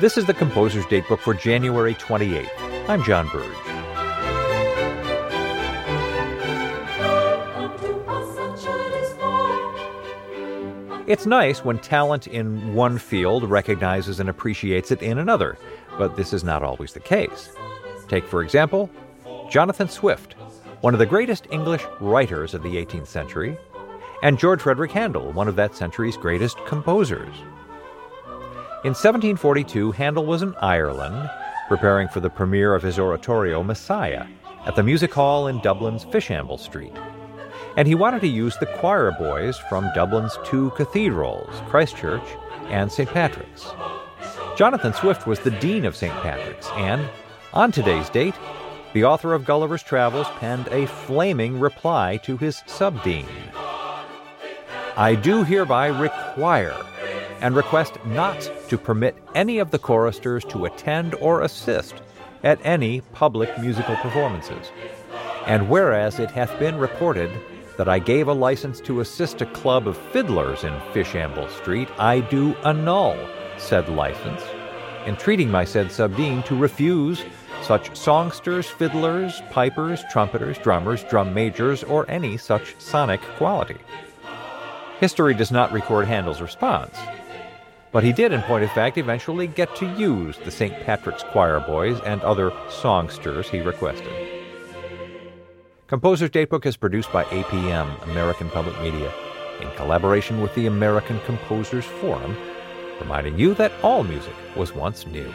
This is the Composer's Datebook for January 28th. I'm John Burge. It's nice when talent in one field recognizes and appreciates it in another, but this is not always the case. Take, for example, Jonathan Swift, one of the greatest English writers of the 18th century, and George Frederick Handel, one of that century's greatest composers. In 1742, Handel was in Ireland, preparing for the premiere of his oratorio Messiah at the Music Hall in Dublin's Fishamble Street and he wanted to use the choir boys from Dublin's two cathedrals, Christ Church and St. Patrick's. Jonathan Swift was the Dean of St. Patrick's, and on today's date, the author of Gulliver's Travels penned a flaming reply to his subdean. I do hereby require and request not to permit any of the choristers to attend or assist at any public musical performances. And whereas it hath been reported that I gave a license to assist a club of fiddlers in Fishamble Street, I do annul said license, entreating my said subdean to refuse such songsters, fiddlers, pipers, trumpeters, drummers, drum majors, or any such sonic quality. History does not record Handel's response, but he did, in point of fact, eventually get to use the St. Patrick's choir boys and other songsters he requested. Composer's Datebook is produced by APM, American Public Media, in collaboration with the American Composers Forum, reminding you that all music was once new.